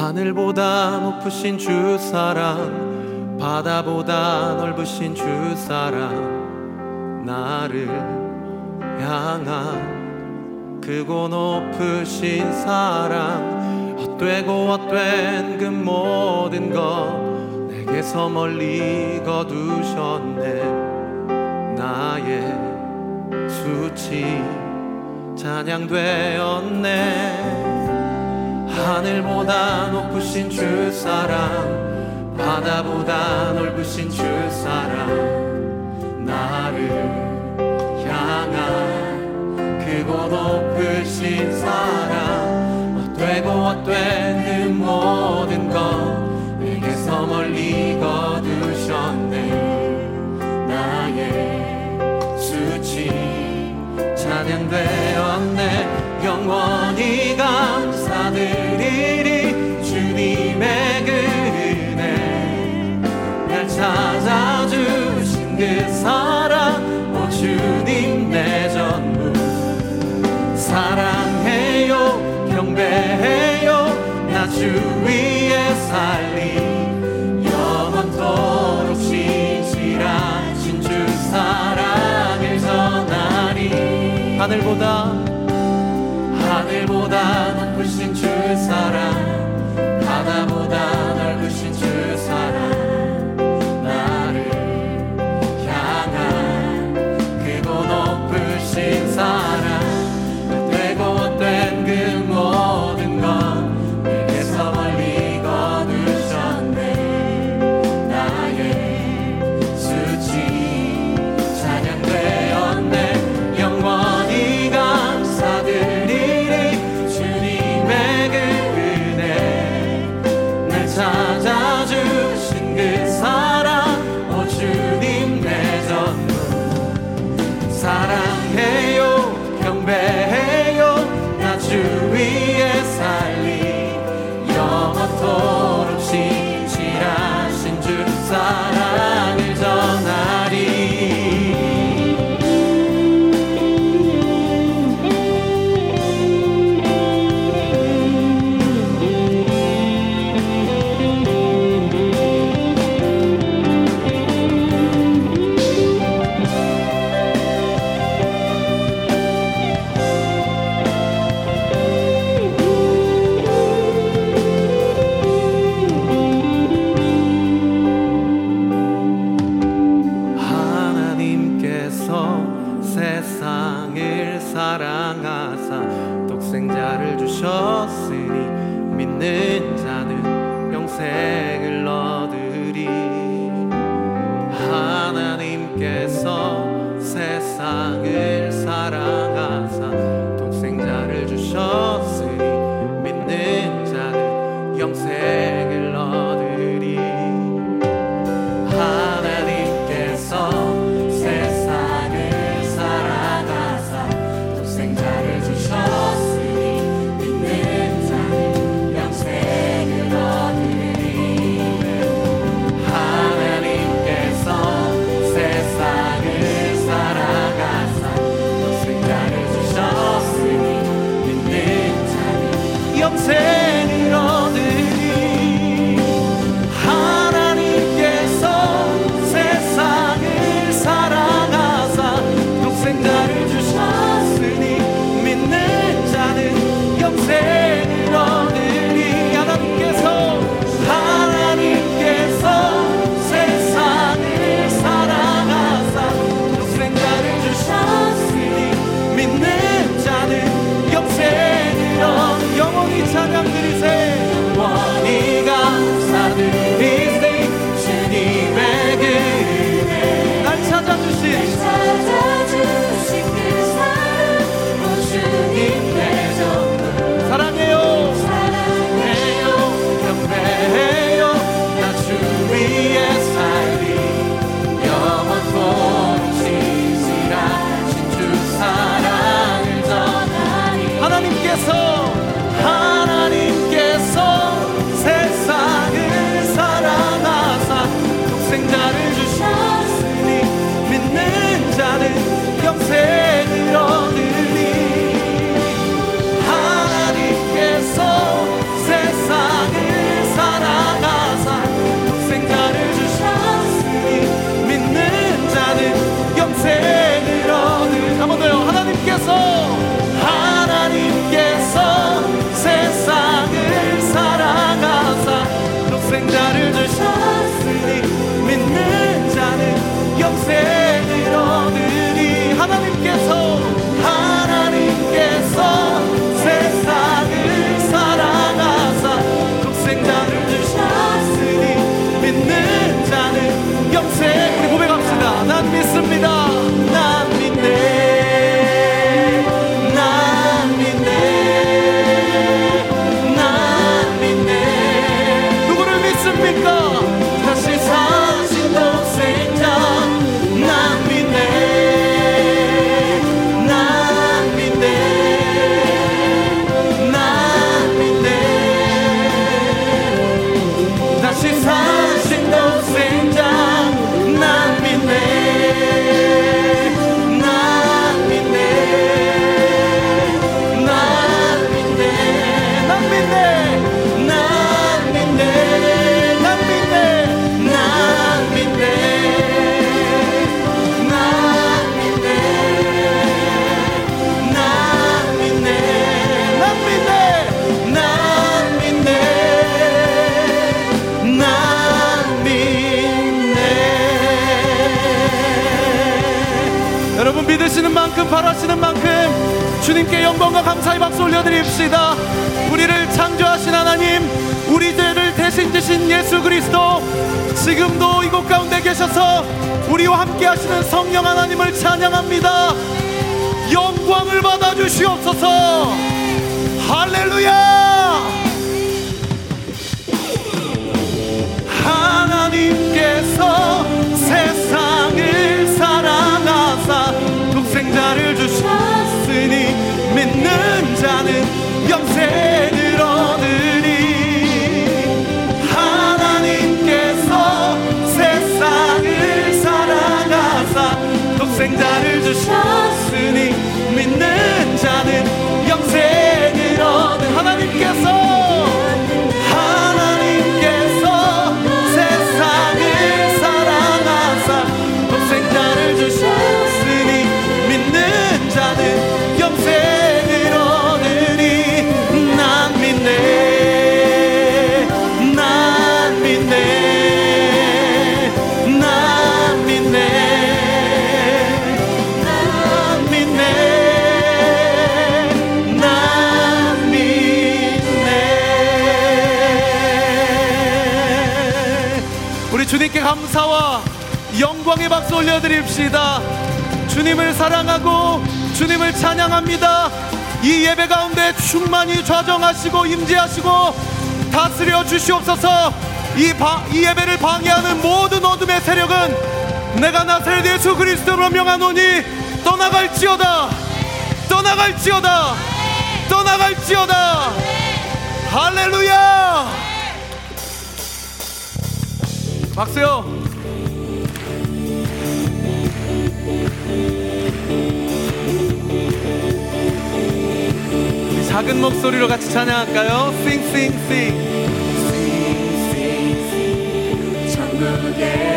하늘보다 높으신 주 사랑 바다보다 넓으신 주 사랑 나를 향한 크고 높으신 사랑 헛되고 헛된 그 모든 것 내게서 멀리 거두셨네. 나의 수치 찬양되었네 하늘보다 높으신 주 사랑 바다보다 넓으신 주 사랑 나를 향한 크고 높으신 사랑 헛된 그 모든 것 내게서 멀리 거두셨네. 나의 수치 찬양되었네. 영원히 감 사랑 오 주님 내 전부. 사랑해요 경배해요 나 주 위에 살리. 영원토록 신실하신 주 사랑을 전하리. 하늘보다 찬양합니다. 영광을 받아 주시옵소서. 할렐루야! 올려드립시다. 주님을 사랑하고 주님을 찬양합니다. 이 예배 가운데 충만히 좌정하시고 임재하시고 다스려 주시옵소서. 이, 바, 이 예배를 방해하는 모든 어둠의 세력은 내가 나사렛 예수 그리스도로 명하노니 떠나갈지어다. 떠나갈지어다. 떠나갈지어다. 할렐루야. 박수요. 작은 목소리로 같이 찬양할까요? Sing, sing, sing. sing, sing, sing. 천국에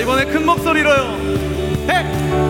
이번에 큰 목소리로요. 해!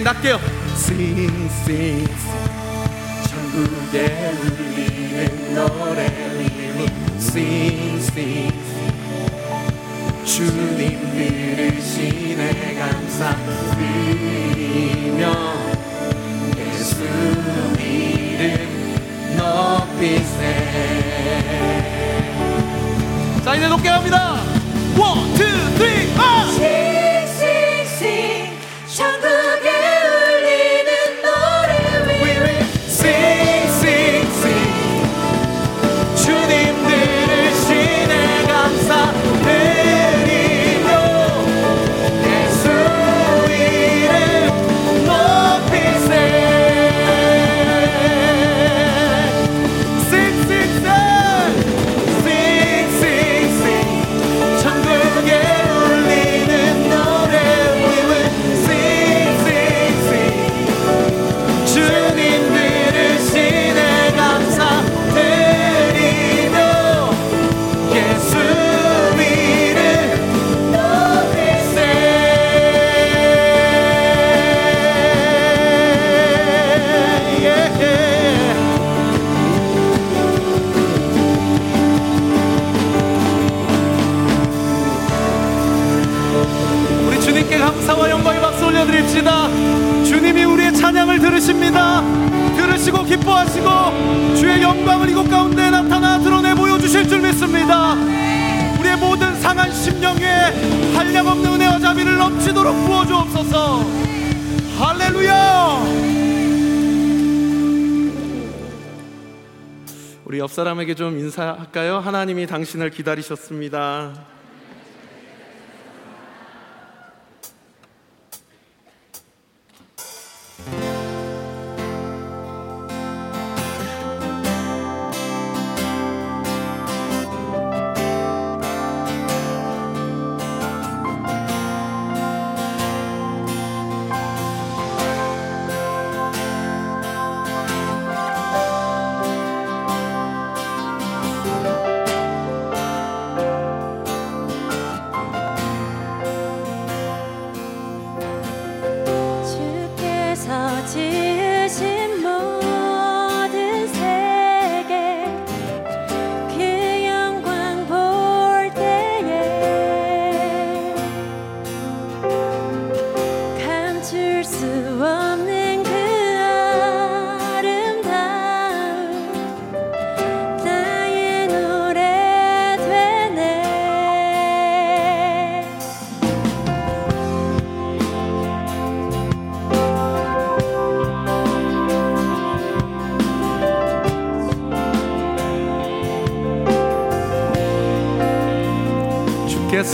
sing 낮게요. Sing, sing, sing. 천국에 울리는 노래니 sing, sing, sing. 주님 들으시네 감사드리며 예수 이름 높이세 자 이제 높게 합니다. 1, 2, 3, 4 거룩한 심령에 한량없는 은혜와 자비를 넘치도록 부어주옵소서 할렐루야 우리 옆 사람에게 좀 인사할까요? 하나님이 당신을 기다리셨습니다.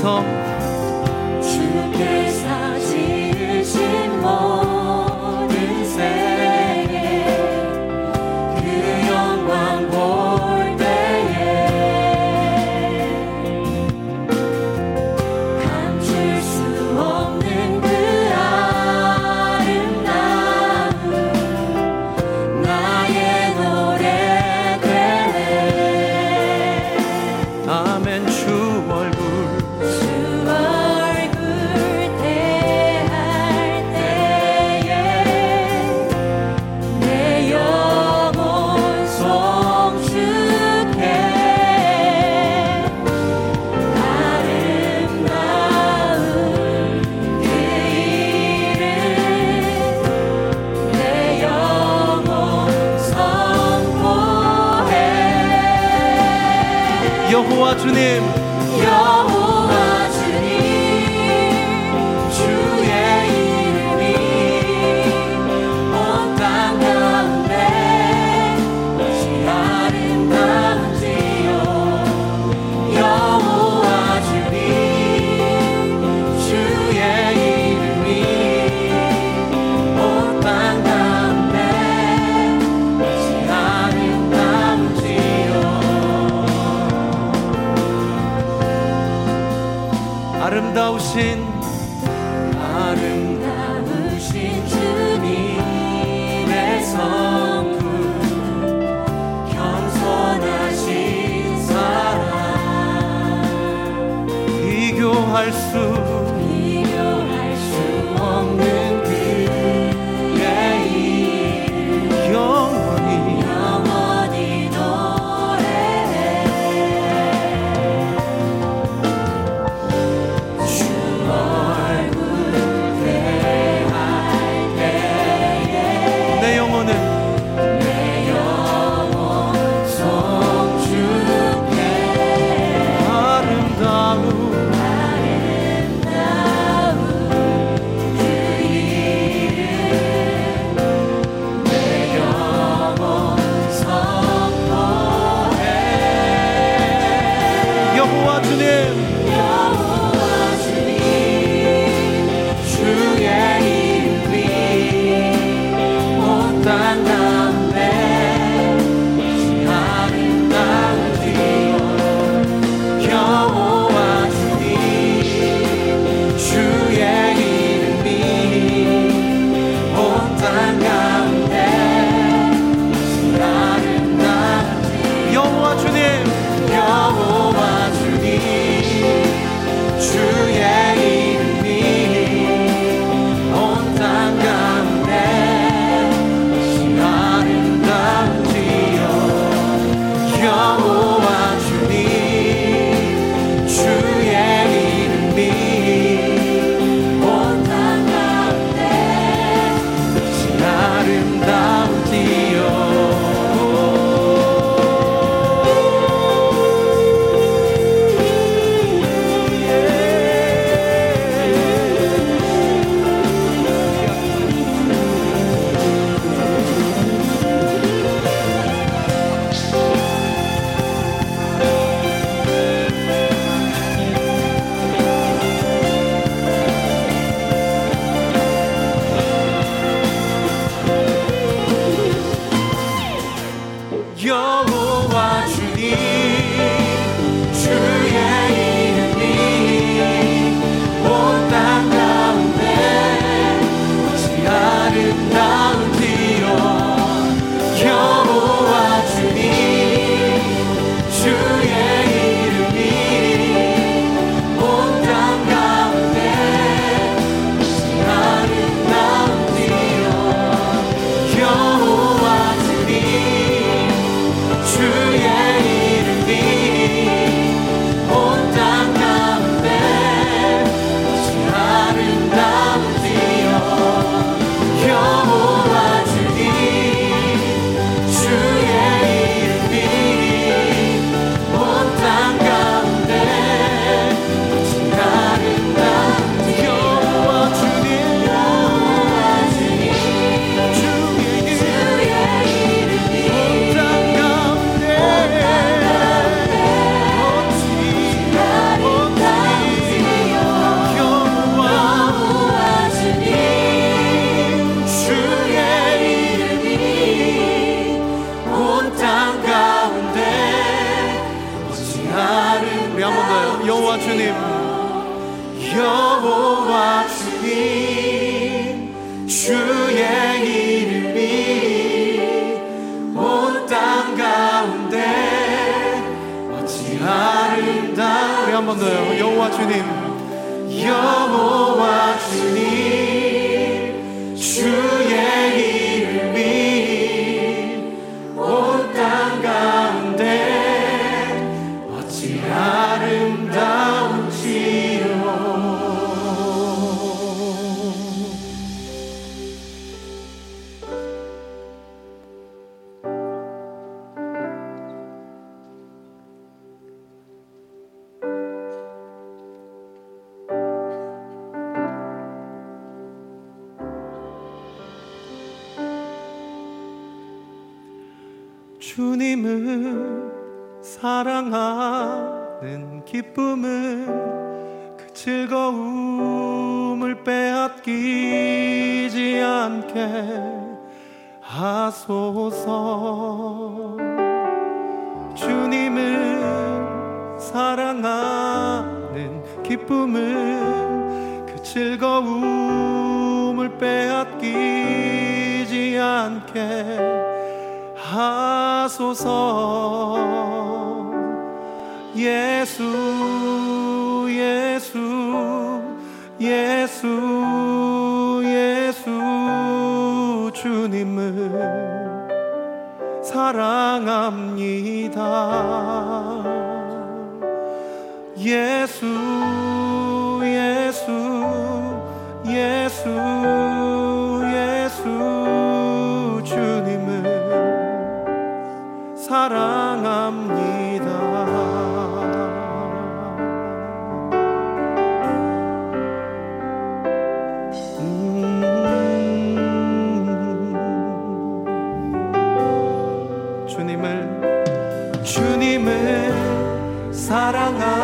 서 기쁨은 사랑하는 기쁨은 그 즐거움을 빼앗기지 않게 하소서. 주님은 사랑하는 기쁨은 그 즐거움을 빼앗기지 않게 하소서 하소서. 예수 예수 예수 예수 주님을 사랑합니다. 예수 예수 예수. 주님을 사랑하